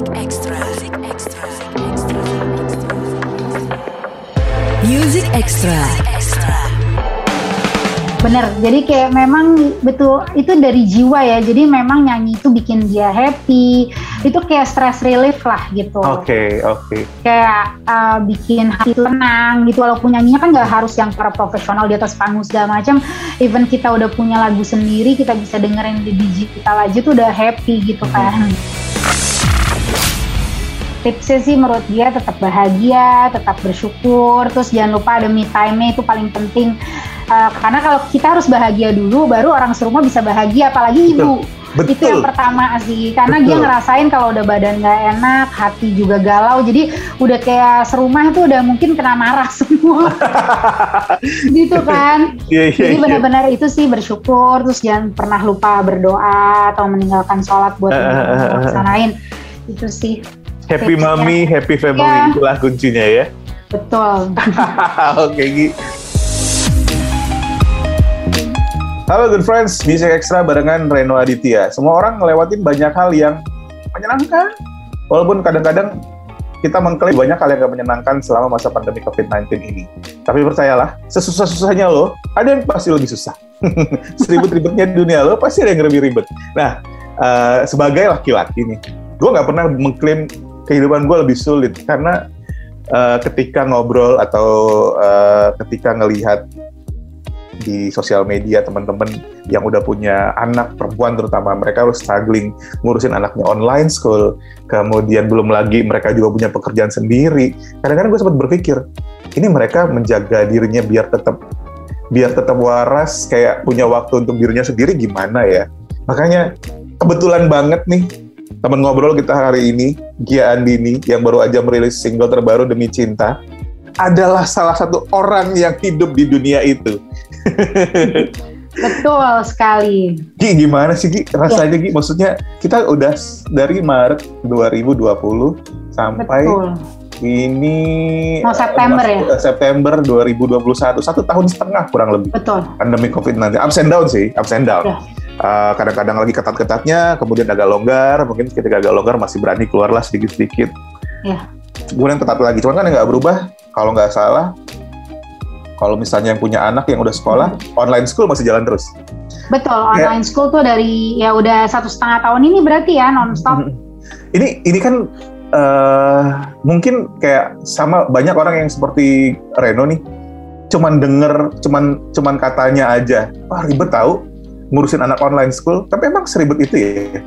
Music Extra. Music Extra. Music Extra. Bener, jadi kayak memang betul itu dari jiwa ya. Jadi memang nyanyi itu bikin dia happy, itu kayak stress relief lah gitu. Oke, oke. Kayak uh, bikin hati tenang gitu. Walaupun nyanyinya kan nggak harus yang para profesional di atas panggung segala macam. Even kita udah punya lagu sendiri, kita bisa dengerin di digital aja tuh udah happy gitu kan. Tipsnya sih menurut dia tetap bahagia, tetap bersyukur, terus jangan lupa ada me time-nya itu paling penting. Uh, karena kalau kita harus bahagia dulu, baru orang serumah bisa bahagia, apalagi ibu. Betul. Itu yang pertama sih, karena dia Betul. ngerasain kalau udah badan nggak enak, hati juga galau, jadi udah kayak serumah itu udah mungkin kena marah semua, gitu kan. Iya, iya, Jadi iya. benar-benar itu sih bersyukur, terus jangan pernah lupa berdoa atau meninggalkan sholat buat eh, eh, eh. melaksanain. Itu sih Happy tipsnya. mommy, happy family Iya. itulah kuncinya ya. betul. Oke, Gi. Halo good friends, Music Extra barengan Reno Aditya. Semua orang ngelewatin banyak hal yang menyenangkan. Walaupun kadang-kadang kita mengklaim banyak hal yang gak menyenangkan selama masa pandemi COVID-19 ini. Tapi percayalah, sesusah-susahnya lo, ada yang pasti lebih susah. Seribet-ribetnya dunia lo, pasti ada yang lebih ribet. Nah, eh, sebagai laki-laki nih, gue nggak pernah mengklaim kehidupan gue lebih sulit. Karena eh, ketika ngobrol atau eh, ketika ngelihat di sosial media teman-teman yang udah punya anak perempuan terutama mereka harus struggling ngurusin anaknya online school kemudian belum lagi mereka juga punya pekerjaan sendiri. Kadang-kadang gue sempat berpikir ini mereka menjaga dirinya biar tetap biar tetap waras kayak punya waktu untuk dirinya sendiri gimana ya? Makanya kebetulan banget nih teman ngobrol kita hari ini Gia Andini yang baru aja merilis single terbaru Demi Cinta adalah salah satu orang yang hidup di dunia itu. Betul sekali. Gi gimana sih Gi rasanya Gi? Maksudnya kita udah dari Maret 2020 sampai Betul. ini Mau September eh, ya? September 2021 satu tahun setengah kurang lebih Betul. pandemi COVID-19 ups and down sih ups and down. Ya. Eh, kadang-kadang lagi ketat-ketatnya, kemudian agak longgar, mungkin ketika agak longgar masih berani keluarlah sedikit-sedikit. Ya. Kemudian ketat lagi, cuman kan yang nggak berubah, kalau nggak salah, kalau misalnya yang punya anak yang udah sekolah, online school masih jalan terus. Betul. Ya. Online school tuh dari ya udah satu setengah tahun ini berarti ya nonstop. Ini ini kan eh mungkin kayak sama banyak orang yang seperti Reno nih, cuman denger, cuman cuman katanya aja, wah ribet tahu ngurusin anak online school, tapi emang seribet itu ya?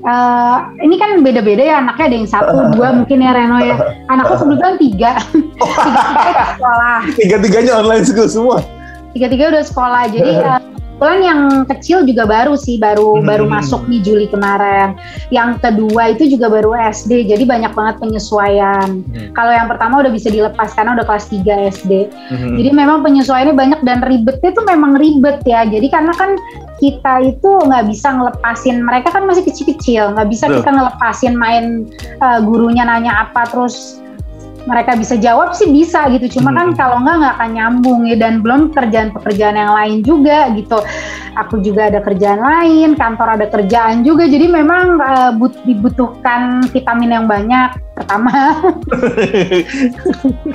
Eh, ini kan beda-beda ya anaknya ada yang satu dua mungkin ya Reno ya. Anakku kebetulan tiga, tiga tiga sekolah, Tiga-tiganya online school semua. tiga tiga udah sekolah. Jadi eh, kebetulan yang kecil juga baru sih baru Hmm. baru masuk nih Juli kemarin. Yang kedua itu juga baru SD, jadi banyak banget penyesuaian. Hmm. Kalau yang pertama udah bisa dilepas karena udah kelas 3 SD. Mhm. Jadi memang penyesuaiannya banyak dan ribetnya tuh memang ribet ya. Jadi karena kan kita itu nggak bisa ngelepasin mereka kan masih kecil-kecil, nggak bisa Betul. kita ngelepasin main uh, gurunya nanya apa terus mereka bisa jawab sih bisa gitu. Cuma kan Hmm. kalau nggak nggak akan nyambung ya dan belum pekerjaan-pekerjaan yang lain juga gitu. Aku juga ada kerjaan lain, kantor ada kerjaan juga. Jadi memang uh, but- dibutuhkan vitamin yang banyak. Pertama,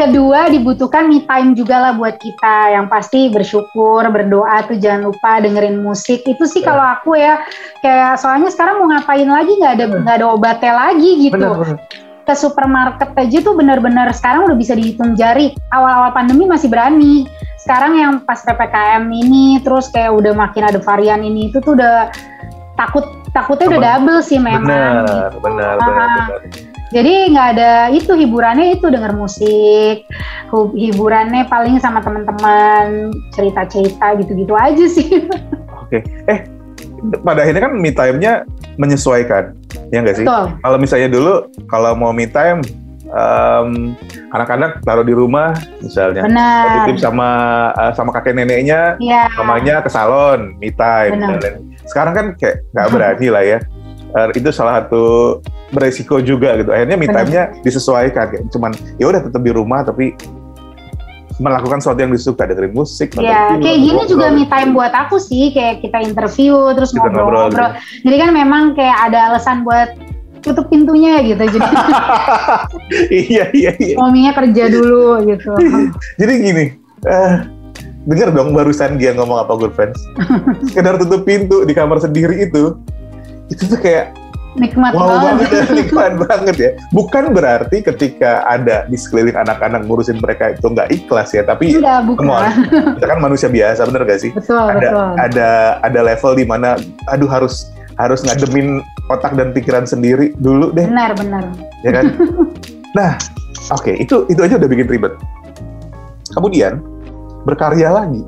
Kedua dibutuhkan me time juga lah buat kita yang pasti bersyukur, berdoa tuh jangan lupa dengerin musik. Itu sih Ya. kalau aku ya kayak soalnya sekarang mau ngapain lagi nggak ada nggak ada obatnya lagi gitu. Bener, bener. Ke supermarket aja tuh benar-benar sekarang udah bisa dihitung jari. Awal-awal pandemi masih berani. Sekarang yang pas PPKM ini terus kayak udah makin ada varian ini itu tuh udah takut takutnya udah double sih memang. Benar, gitu. benar, Ah, benar, benar. Jadi nggak ada itu hiburannya itu denger musik, hiburannya paling sama teman-teman cerita-cerita gitu-gitu aja sih. Oke. Eh, pada akhirnya kan me time-nya menyesuaikan, ya nggak sih? Kalau misalnya dulu, kalau mau me time, em, anak-anak taruh di rumah, misalnya. Benar. Titip sama eh, sama kakek neneknya, Iya. mamanya ke salon, me time. Benar. dan. Sekarang kan kayak nggak berani lah ya. Eh, itu salah satu beresiko juga gitu. Akhirnya me time-nya disesuaikan kayak cuman ya udah tetap di rumah tapi melakukan sesuatu yang disuka dengerin musik Ya, film, kayak gini ngobrol. juga me time buat aku sih, kayak kita interview terus Kita ngobrol, ngobrol-ngobrol. Jadi kan memang kayak ada alasan buat tutup pintunya gitu jadi iya iya iya. mominya kerja dulu gitu Jadi gini, eh denger dong barusan dia ngomong apa good friends. Sekedar tutup pintu di kamar sendiri itu, itu tuh kayak nikmat wow banget banget. ya, nikmat banget ya. Bukan berarti ketika ada di sekeliling anak-anak ngurusin mereka itu nggak ikhlas ya, tapi enggak come on, bukan kita kan manusia biasa, bener gak sih? betul ada betul. ada ada level di mana aduh harus harus ngademin otak dan pikiran sendiri dulu deh. Benar benar. Ya kan? Nah oke itu itu aja udah bikin ribet. Kemudian berkarya lagi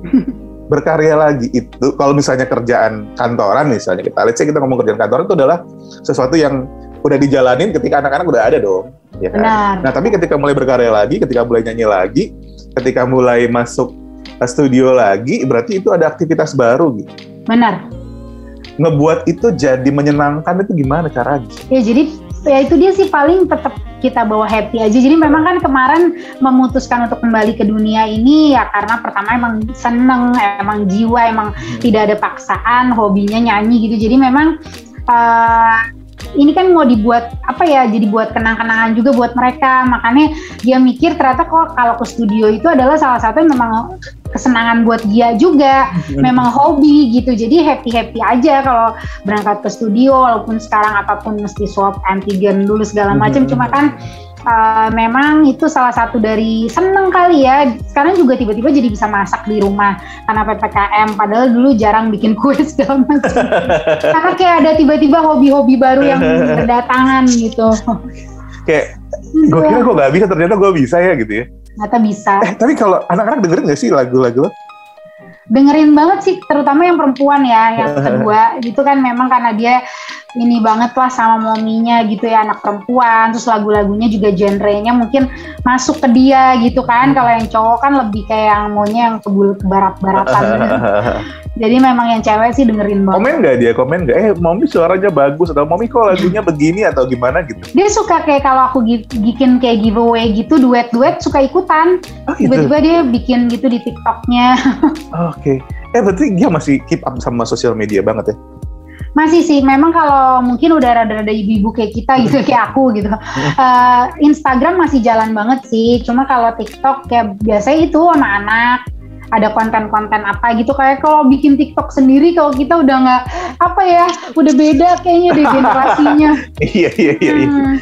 berkarya lagi itu kalau misalnya kerjaan kantoran misalnya kita let's say kita ngomong kerjaan kantoran itu adalah sesuatu yang udah dijalanin ketika anak-anak udah ada dong ya kan benar Nah, tapi ketika mulai berkarya lagi, ketika mulai nyanyi lagi, ketika mulai masuk studio lagi, berarti itu ada aktivitas baru gitu. benar Ngebuat itu jadi menyenangkan itu gimana caranya? ya jadi ya itu dia sih paling tetap kita bawa happy aja. Jadi memang kan kemarin memutuskan untuk kembali ke dunia ini ya karena pertama emang seneng emang jiwa emang tidak ada paksaan hobinya nyanyi gitu. Jadi memang eh, ini kan mau dibuat apa ya jadi buat kenang-kenangan juga buat mereka. Makanya dia mikir ternyata kok kalau ke studio itu adalah salah satu yang memang kesenangan buat dia juga. Memang hobi gitu. Jadi happy happy aja kalau berangkat ke studio walaupun sekarang apa pun mesti swab antigen dulu segala macam. Cuma kan uh, memang itu salah satu dari seneng kali ya. Sekarang juga tiba-tiba jadi bisa masak di rumah karena ppkm padahal dulu jarang bikin kue segala macam karena kayak ada tiba-tiba hobi-hobi baru yang berdatangan gitu. Kayak gue kira gue gak bisa, ternyata gue bisa ya gitu ya. ternyata bisa. Eh, tapi kalau anak-anak dengerin gak sih lagu-lagu lo? dengerin banget sih terutama yang perempuan ya yang kedua. Gitu kan memang karena dia ini banget lah sama mominya gitu ya anak perempuan terus lagu-lagunya juga genrenya mungkin masuk ke dia gitu kan kalau yang cowok kan lebih kayak yang maunya yang kebul kebarat-baratan jadi memang yang cewek sih dengerin banget komen gak dia? Komen gak? Eh, Mommy suaranya bagus atau Mommy kok lagunya begini atau gimana gitu? dia suka kayak kalau aku bikin kayak giveaway gitu duet-duet suka ikutan Oh gitu. tiba-tiba dia bikin gitu di tiktoknya Oke. Eh berarti dia masih keep up sama sosial media banget ya? Masih sih, memang kalau mungkin udah rada-rada ibu-ibu kayak kita gitu, kayak aku gitu. Eh, Instagram masih jalan banget sih, cuma kalau TikTok kayak biasanya itu sama anak ada konten-konten apa gitu kayak kalau bikin TikTok sendiri kalau kita udah nggak apa ya udah beda kayaknya deh generasinya. iya iya iya. iya. Hmm,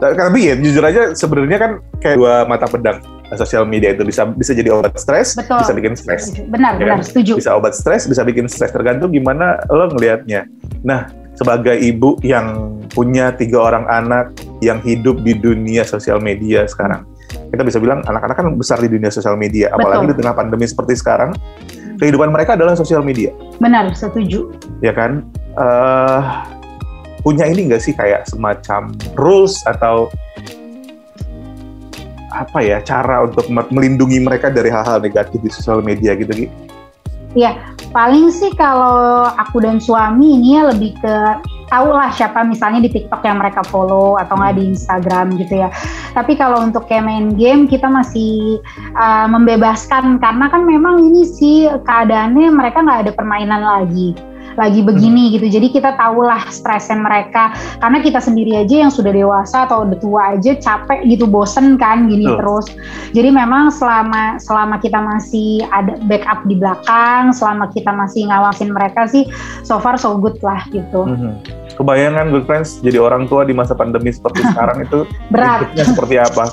Tapi ya jujur aja sebenarnya kan kayak dua mata pedang sosial media itu bisa bisa jadi obat stres, Betul. bisa bikin stres. benar Ya kan? benar setuju. Bisa obat stres, bisa bikin stres tergantung gimana lo ngelihatnya. Nah, sebagai ibu yang punya tiga orang anak yang hidup di dunia sosial media sekarang, kita bisa bilang anak-anak kan besar di dunia sosial media, apalagi Betul. di tengah pandemi seperti sekarang, kehidupan mereka adalah sosial media, Benar setuju. ya kan? Eh, punya ini nggak sih kayak semacam rules atau apa ya cara untuk me- melindungi mereka dari hal-hal negatif di sosial media gitu Gi? Paling sih kalau aku dan suami ini ya lebih ke tahu lah siapa misalnya di TikTok yang mereka follow atau nggak di Instagram gitu ya. Tapi kalau untuk kayak main game kita masih uh, membebaskan karena kan memang ini sih keadaannya mereka nggak ada permainan lagi lagi begini gitu. Jadi kita tahulah stresnya mereka karena kita sendiri aja yang sudah dewasa atau udah tua aja capek gitu, bosen kan gini Betul. terus. Jadi memang selama selama kita masih ada backup di belakang, selama kita masih ngawasin mereka sih so far so good lah gitu. Mhm. Kebayangan good friends jadi orang tua di masa pandemi seperti sekarang itu Berat. hidupnya seperti apa?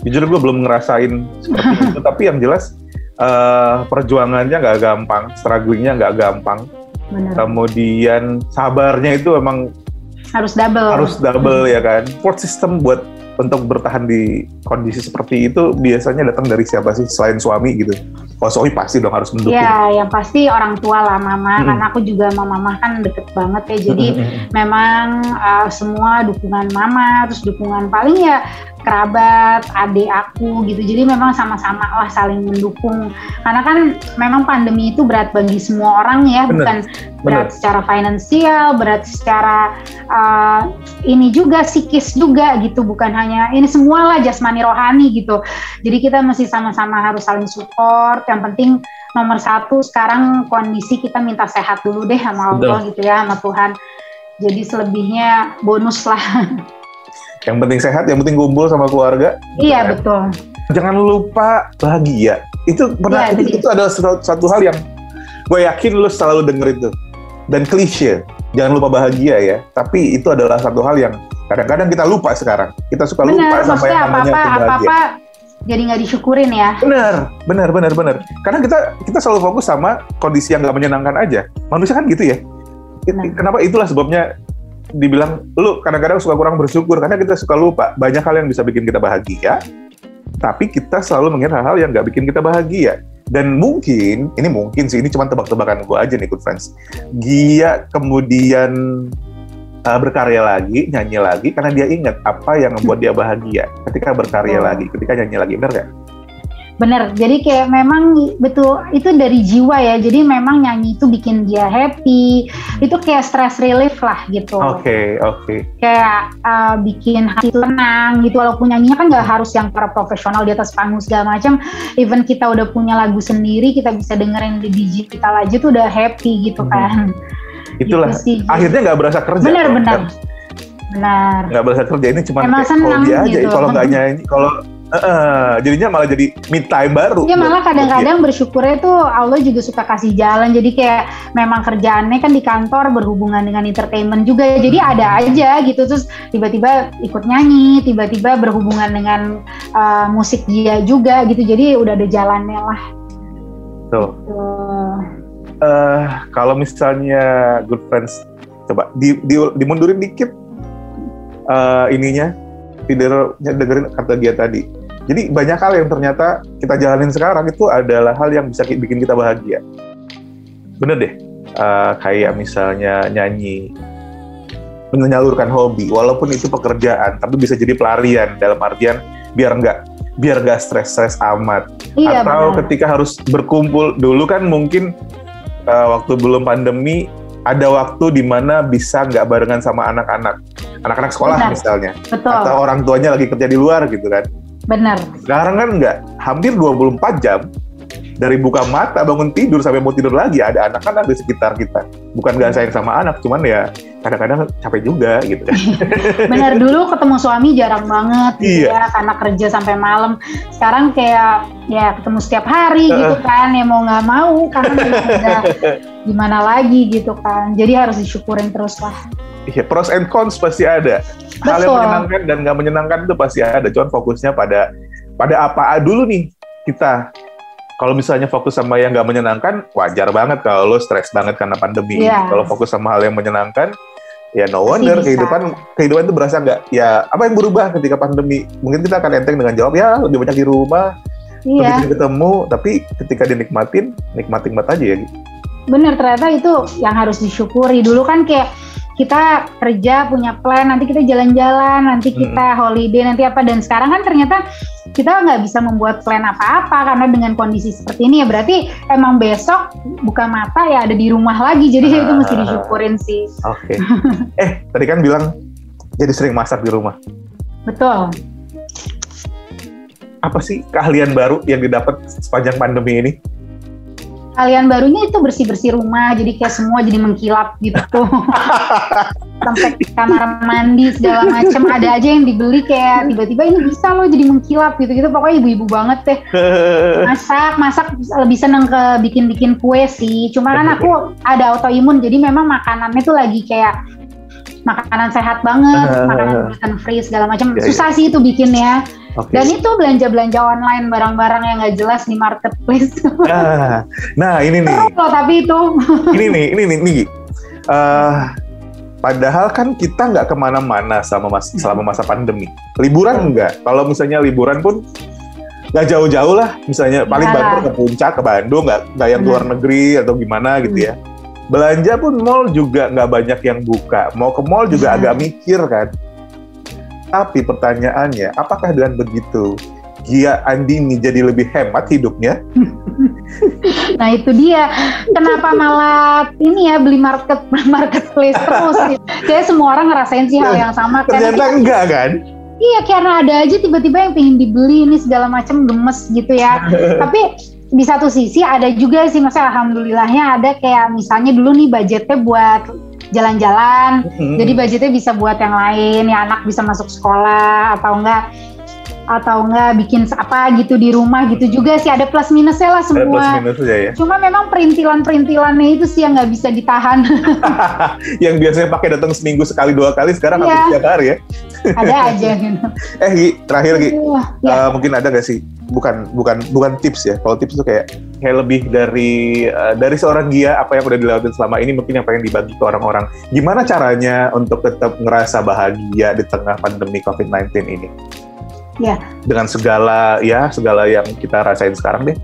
Jujur gue belum ngerasain seperti itu, tapi yang jelas eh, perjuangannya nggak gampang, strugglingnya nggak gampang. Bener. Kemudian sabarnya itu emang Harus double. harus double ya kan. Support system buat untuk bertahan di kondisi seperti itu biasanya datang dari siapa sih selain suami gitu? Kalau suami pasti dong harus mendukung. Ya, yang pasti orang tua lah mama. Mm-mm. Karena aku juga sama mama kan deket banget ya. Jadi memang uh, semua dukungan mama, terus dukungan paling ya kerabat, adik aku gitu. Jadi memang sama-sama lah saling mendukung. Karena kan memang pandemi itu berat bagi semua orang ya, Bener, bukan bener. berat secara finansial, berat secara uh, ini juga psikis juga gitu, bukan hanya ini semua lah jasmani rohani gitu. Jadi kita mesti sama-sama harus saling support. Yang penting nomor satu sekarang kondisi kita minta sehat dulu deh sama Allah gitu ya, sama Tuhan. jadi selebihnya bonus lah. Yang penting sehat, yang penting kumpul sama keluarga. iya Kan? betul. Jangan lupa bahagia. Itu pernah Iya, itu, itu itu adalah satu, satu hal yang gue yakin lu selalu denger itu. Dan klise, jangan lupa bahagia ya. Tapi itu adalah satu hal yang kadang-kadang kita lupa sekarang. Kita suka lupa Benar, sama yang namanya apa-apa apa-apa jadi nggak disyukurin ya. Benar, benar, benar, benar. Karena kita kita selalu fokus sama kondisi yang nggak menyenangkan aja. Manusia kan gitu ya. Benar. Kenapa itulah sebabnya dibilang lu kadang-kadang suka kurang bersyukur karena kita suka lupa banyak hal yang bisa bikin kita bahagia, tapi kita selalu mengingat hal-hal yang nggak bikin kita bahagia. Dan mungkin, ini mungkin sih, ini cuma tebak-tebakan gue aja nih, good friends. Gia kemudian uh, berkarya lagi, nyanyi lagi, karena dia ingat apa yang membuat dia bahagia ketika berkarya Oh. lagi, ketika nyanyi lagi, bener nggak? Bener, jadi kayak memang betul itu dari jiwa ya. Jadi memang nyanyi itu bikin dia happy, itu kayak stress relief lah gitu. Oke, oke. Kayak uh, bikin hati tenang gitu. Walaupun nyanyinya kan nggak harus yang para profesional di atas panggung segala macam. Even kita udah punya lagu sendiri, kita bisa dengerin di digital aja tuh udah happy gitu Hmm. kan. Itulah. Gitu sih. Akhirnya nggak berasa kerja. bener kalau bener. nggak- Benar. Nggak berasa kerja ini cuma hobi aja. gitu. Kalau nggak nyanyi, kalau eh, jadinya malah jadi me time baru. Ya malah kadang-kadang bersyukurnya tuh Allah juga suka kasih jalan. Jadi kayak memang kerjaannya kan di kantor berhubungan dengan entertainment juga. Jadi Hmm. ada aja gitu terus tiba-tiba ikut nyanyi, tiba-tiba berhubungan dengan uh, musik dia juga gitu. Jadi udah ada jalannya lah. Tuh. Eh, kalau misalnya good friends, coba di, di, dimundurin dikit eh, ininya, videonya dengerin kata dia tadi. Jadi banyak hal yang ternyata kita jalanin sekarang itu adalah hal yang bisa ki- bikin kita bahagia. Bener deh, Eh, kayak misalnya nyanyi, menyalurkan hobi, walaupun itu pekerjaan, tapi bisa jadi pelarian dalam artian biar nggak biar nggak stres-stres amat Iya atau benar. ketika harus berkumpul dulu kan mungkin uh, waktu belum pandemi ada waktu di mana bisa nggak barengan sama anak-anak anak-anak sekolah Benar. misalnya Betul, atau orang tuanya lagi kerja di luar gitu kan benar. sekarang kan nggak hampir 24 jam dari buka mata bangun tidur sampai mau tidur lagi ada anak-anak di sekitar kita bukan nggak sayang sama anak cuman ya kadang-kadang capek juga gitu kan Benar dulu ketemu suami jarang banget gitu Iya. ya karena kerja sampai malam. Sekarang kayak ya ketemu setiap hari gitu kan ya mau nggak mau karena udah gimana lagi gitu kan. Jadi harus disyukurin terus lah. Iya, pros and cons pasti ada. Hal yang Betul. menyenangkan dan nggak menyenangkan itu pasti ada. Cuman fokusnya pada pada apa dulu nih kita. Kalau misalnya fokus sama yang nggak menyenangkan, wajar banget kalau lo stres banget karena pandemi. Iya. Kalau fokus sama hal yang menyenangkan, ya no wonder bisa. kehidupan kehidupan itu berasa nggak. Ya apa yang berubah ketika pandemi? Mungkin kita akan enteng dengan jawab ya lebih banyak di rumah, lebih Iya, sering ketemu. Tapi ketika dinikmatin, nikmatin banget aja ya. bener ternyata itu yang harus disyukuri. Dulu kan kayak kita kerja punya plan, nanti kita jalan-jalan, nanti Hmm. kita holiday, nanti apa. Dan sekarang kan ternyata kita nggak bisa membuat plan apa-apa karena dengan kondisi seperti ini ya berarti emang besok buka mata ya ada di rumah lagi. Jadi itu mesti Ah. disyukurin sih. Oke. eh tadi kan bilang jadi sering masak di rumah. Betul. apa sih keahlian baru yang didapat sepanjang pandemi ini? Kalian barunya itu bersih-bersih rumah, jadi kayak semua jadi mengkilap gitu. Sampai kamar mandi segala macam ada aja yang dibeli kayak tiba-tiba ini bisa loh jadi mengkilap gitu-gitu. Pokoknya ibu-ibu banget deh. Masak, masak lebih seneng ke bikin-bikin kue sih. Cuma kan aku ada autoimun, jadi memang makanannya tuh lagi kayak makanan sehat banget, makanan gluten free segala macam. Ya, Susah sih itu bikinnya. Oke. Dan itu belanja-belanja online barang-barang yang nggak jelas di marketplace. Nah, nah ini nih, loh tapi itu. ini nih, ini nih, nih. Eh, padahal kan kita nggak ke mana-mana selama mas, selama masa pandemi. Liburan enggak. Kalau misalnya liburan pun nggak jauh-jauh lah. Misalnya paling Iya. banter ke puncak, ke Bandung, nggak nggak yang luar negeri atau gimana gitu ya. Belanja pun mall juga nggak banyak yang buka. Mau ke mall juga Iya. agak mikir kan. Tapi pertanyaannya, apakah dengan begitu Gia Andini jadi lebih hemat hidupnya? Nah itu dia. Kenapa malah ini ya beli market marketplace terus? Kayak semua orang ngerasain sih hal yang sama. Karena Ternyata enggak kan? Iya karena ada aja tiba-tiba yang pengen dibeli ini segala macam gemes gitu ya. Tapi di satu sisi ada juga sih maksudnya alhamdulillahnya ada kayak misalnya dulu nih budgetnya buat jalan-jalan. Hmm. Jadi budgetnya bisa buat yang lain, ya anak bisa masuk sekolah atau enggak atau enggak bikin apa gitu di rumah gitu juga sih ada plus minusnya lah ada plus semua. minus aja ya. Cuma memang perintilan-perintilannya itu sih yang nggak bisa ditahan. yang biasanya pakai datang seminggu sekali dua kali sekarang Iya. hampir setiap hari ya. ada aja gitu. Eh Gi, terakhir Gi, Wah, ya. Mungkin ada gak sih bukan bukan bukan tips ya. Kalau tips itu kayak kayak lebih dari eh, dari seorang Gia apa yang udah dilakukan selama ini mungkin yang pengen dibagi ke orang-orang. Gimana caranya untuk tetap ngerasa bahagia di tengah pandemi COVID-19 ini? Ya. dengan segala ya segala yang kita rasain sekarang deh.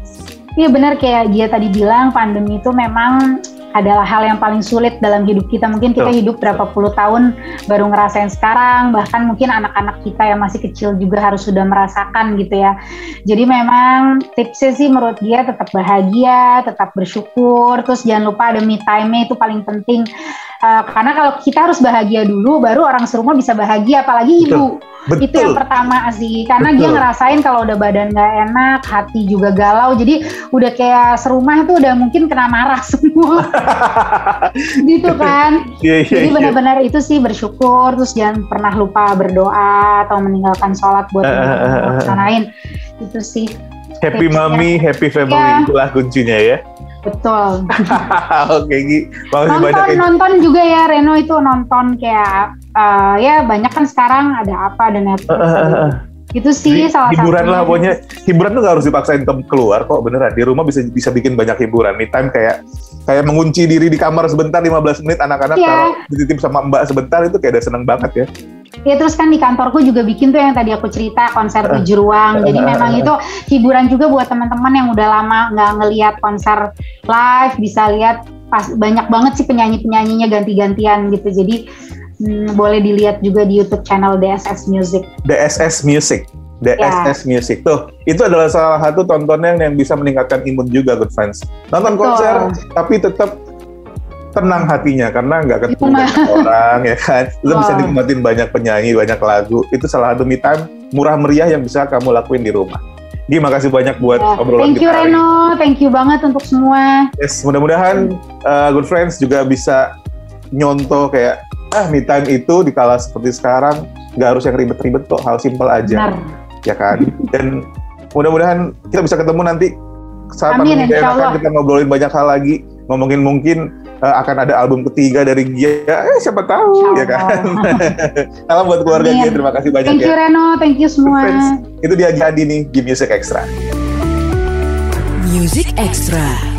Iya benar. Kayak dia tadi bilang pandemi itu memang adalah hal yang paling sulit dalam hidup kita. Mungkin kita Betul. hidup berapa puluh tahun baru ngerasain sekarang, bahkan mungkin anak-anak kita yang masih kecil juga harus sudah merasakan gitu ya. Jadi memang tipsnya sih menurut dia tetap bahagia, tetap bersyukur, terus jangan lupa ada me time-nya itu paling penting. Eh, karena kalau kita harus bahagia dulu, baru orang serumah bisa bahagia, apalagi ibu. Itu yang betul pertama sih, karena dia Betul. ngerasain kalau udah badan nggak enak, hati juga galau, jadi udah kayak serumah tuh udah mungkin kena marah semua, gitu kan. iya iya Jadi iya benar-benar itu sih bersyukur, terus jangan pernah lupa berdoa atau meninggalkan sholat buat eh, eh, eh, eh. laksanain. Itu sih happy tipsnya. mommy happy family Iya. itulah kuncinya ya betul. oke Gi makasih banyak nonton ya. nonton juga ya Reno itu nonton kayak eh, ya banyak kan sekarang ada apa ada Netflix. Eh, eh, ada- eh. Itu sih salah hiburan satunya. lah pokoknya hiburan tuh gak harus dipaksain ke- keluar kok beneran di rumah bisa bisa bikin banyak hiburan me time kayak kayak mengunci diri di kamar sebentar 15 menit anak-anak taruh dititip sama mbak sebentar itu kayak udah seneng banget ya Ya terus kan di kantorku juga bikin tuh yang tadi aku cerita konser tujuh ruang. Jadi memang itu hiburan juga buat teman-teman yang udah lama nggak ngelihat konser live bisa lihat pas banyak banget sih penyanyi-penyanyinya ganti-gantian gitu. Jadi hmm, boleh dilihat juga di YouTube channel DSS Music. DSS Music DSS Ya. Music tuh itu adalah salah satu tontonan yang bisa meningkatkan imun juga good friends nonton Betul. konser tapi tetap tenang hatinya karena nggak ketemu Cuma- banyak orang ya kan lo bisa Wah. nikmatin banyak penyanyi banyak lagu itu salah satu me time murah meriah yang bisa kamu lakuin di rumah Gi, makasih banyak buat Ya, obrolan Thank you kita hari ini. Reno, thank you banget untuk semua. Yes, mudah-mudahan uh, good friends juga bisa nyontoh kayak ah me time itu di kala seperti sekarang nggak harus yang ribet-ribet kok hal simpel aja Benar. ya kan dan mudah-mudahan kita bisa ketemu nanti saat Amin, pandemi kita ngobrolin banyak hal lagi ngomongin mungkin uh, akan ada album ketiga dari Gia. Eh siapa tahu Insya ya kan? Salam buat keluarga Amin. Gia terima kasih banyak Thank you ya Reno, thank you semua. friends, itu dia Gi Adi nih di Music Extra. Music Extra.